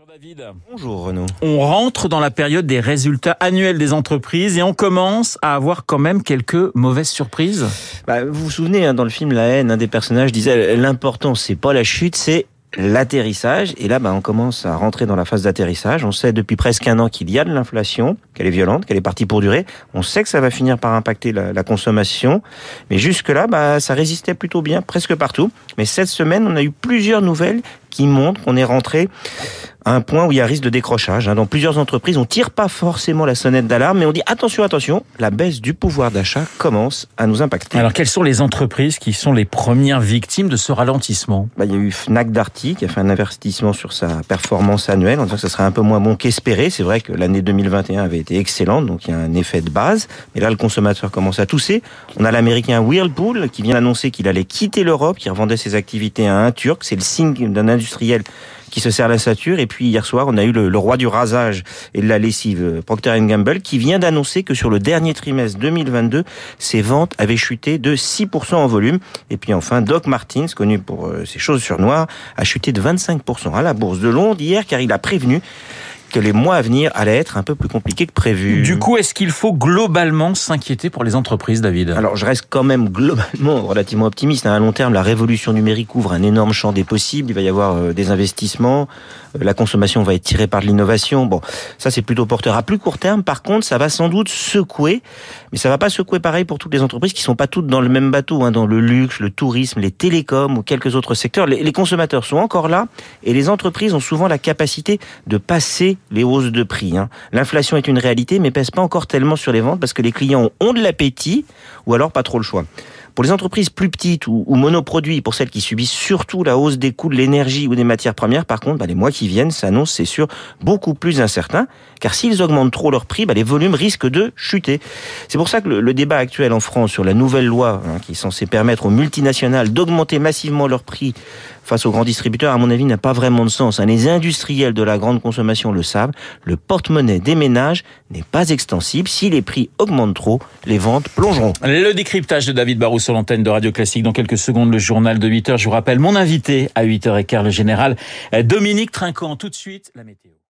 Bonjour David. Bonjour Renaud. On rentre dans la période des résultats annuels des entreprises et on commence à avoir quand même quelques mauvaises surprises. Bah, vous vous souvenez, hein, dans le film La haine, un des personnages disait l'important c'est pas la chute, c'est l'atterrissage. Et là, bah, on commence à rentrer dans la phase d'atterrissage. On sait depuis presque un an qu'il y a de l'inflation, qu'elle est violente, qu'elle est partie pour durer. On sait que ça va finir par impacter la, la consommation. Mais jusque-là, bah, ça résistait plutôt bien, presque partout. Mais cette semaine, on a eu plusieurs nouvelles qui montrent qu'on est rentré à un point où il y a risque de décrochage. Hein. Dans plusieurs entreprises, on tire pas forcément la sonnette d'alarme, mais on dit attention, attention, la baisse du pouvoir d'achat commence à nous impacter. Alors quelles sont les entreprises qui sont les premières victimes de ce ralentissement? Bah, Il y a eu Fnac Darty qui a fait un investissement sur sa performance annuelle en disant que ça serait un peu moins bon qu'espéré. C'est vrai que l'année 2021 avait été excellente, donc il y a un effet de base. Mais là, le consommateur commence à tousser. On a l'américain Whirlpool qui vient d'annoncer qu'il allait quitter l'Europe, qui revendait ses activités à un Turc. C'est le signe d'un industriel qui se sert la sature. Et puis hier soir, on a eu le, roi du rasage et de la lessive, euh, Procter Gamble, qui vient d'annoncer que sur le dernier trimestre 2022, ses ventes avaient chuté de 6% en volume. Et puis enfin, Doc Martens, connu pour euh, ses chaussures noires, a chuté de 25% à la bourse de Londres hier, car il a prévenu que les mois à venir allaient être un peu plus compliqués que prévu. Du coup, est-ce qu'il faut globalement s'inquiéter pour les entreprises, David? Alors, je reste quand même globalement relativement optimiste. À long terme, la révolution numérique ouvre un énorme champ des possibles. Il va y avoir euh, des investissements. Euh, la consommation va être tirée par l'innovation. Bon, ça, c'est plutôt porteur. À plus court terme, par contre, ça va sans doute secouer. Mais ça va pas secouer pareil pour toutes les entreprises qui sont pas toutes dans le même bateau, hein, dans le luxe, le tourisme, les télécoms ou quelques autres secteurs. Les, les consommateurs sont encore là et les entreprises ont souvent la capacité de passer les hausses de prix. Hein. L'inflation est une réalité, mais pèse pas encore tellement sur les ventes parce que les clients ont de l'appétit ou alors pas trop le choix. Pour les entreprises plus petites ou, ou, monoproduits, pour celles qui subissent surtout la hausse des coûts de l'énergie ou des matières premières, par contre, bah, les mois qui viennent s'annoncent, c'est sûr, beaucoup plus incertains, car s'ils augmentent trop leur prix, bah, les volumes risquent de chuter. C'est pour ça que le, débat actuel en France sur la nouvelle loi hein, qui est censée permettre aux multinationales d'augmenter massivement leurs prix face aux grands distributeurs, à mon avis, n'a pas vraiment de sens. Hein. Les industriels de la grande consommation le savent, le porte-monnaie des ménages n'est pas extensible. Si les prix augmentent trop, les ventes plongeront. Le décryptage de David Barrou sur l'antenne de Radio Classique. Dans quelques secondes, le journal de 8h. Je vous rappelle mon invité à 8h15, le général Dominique Trinquant. Tout de suite, la météo.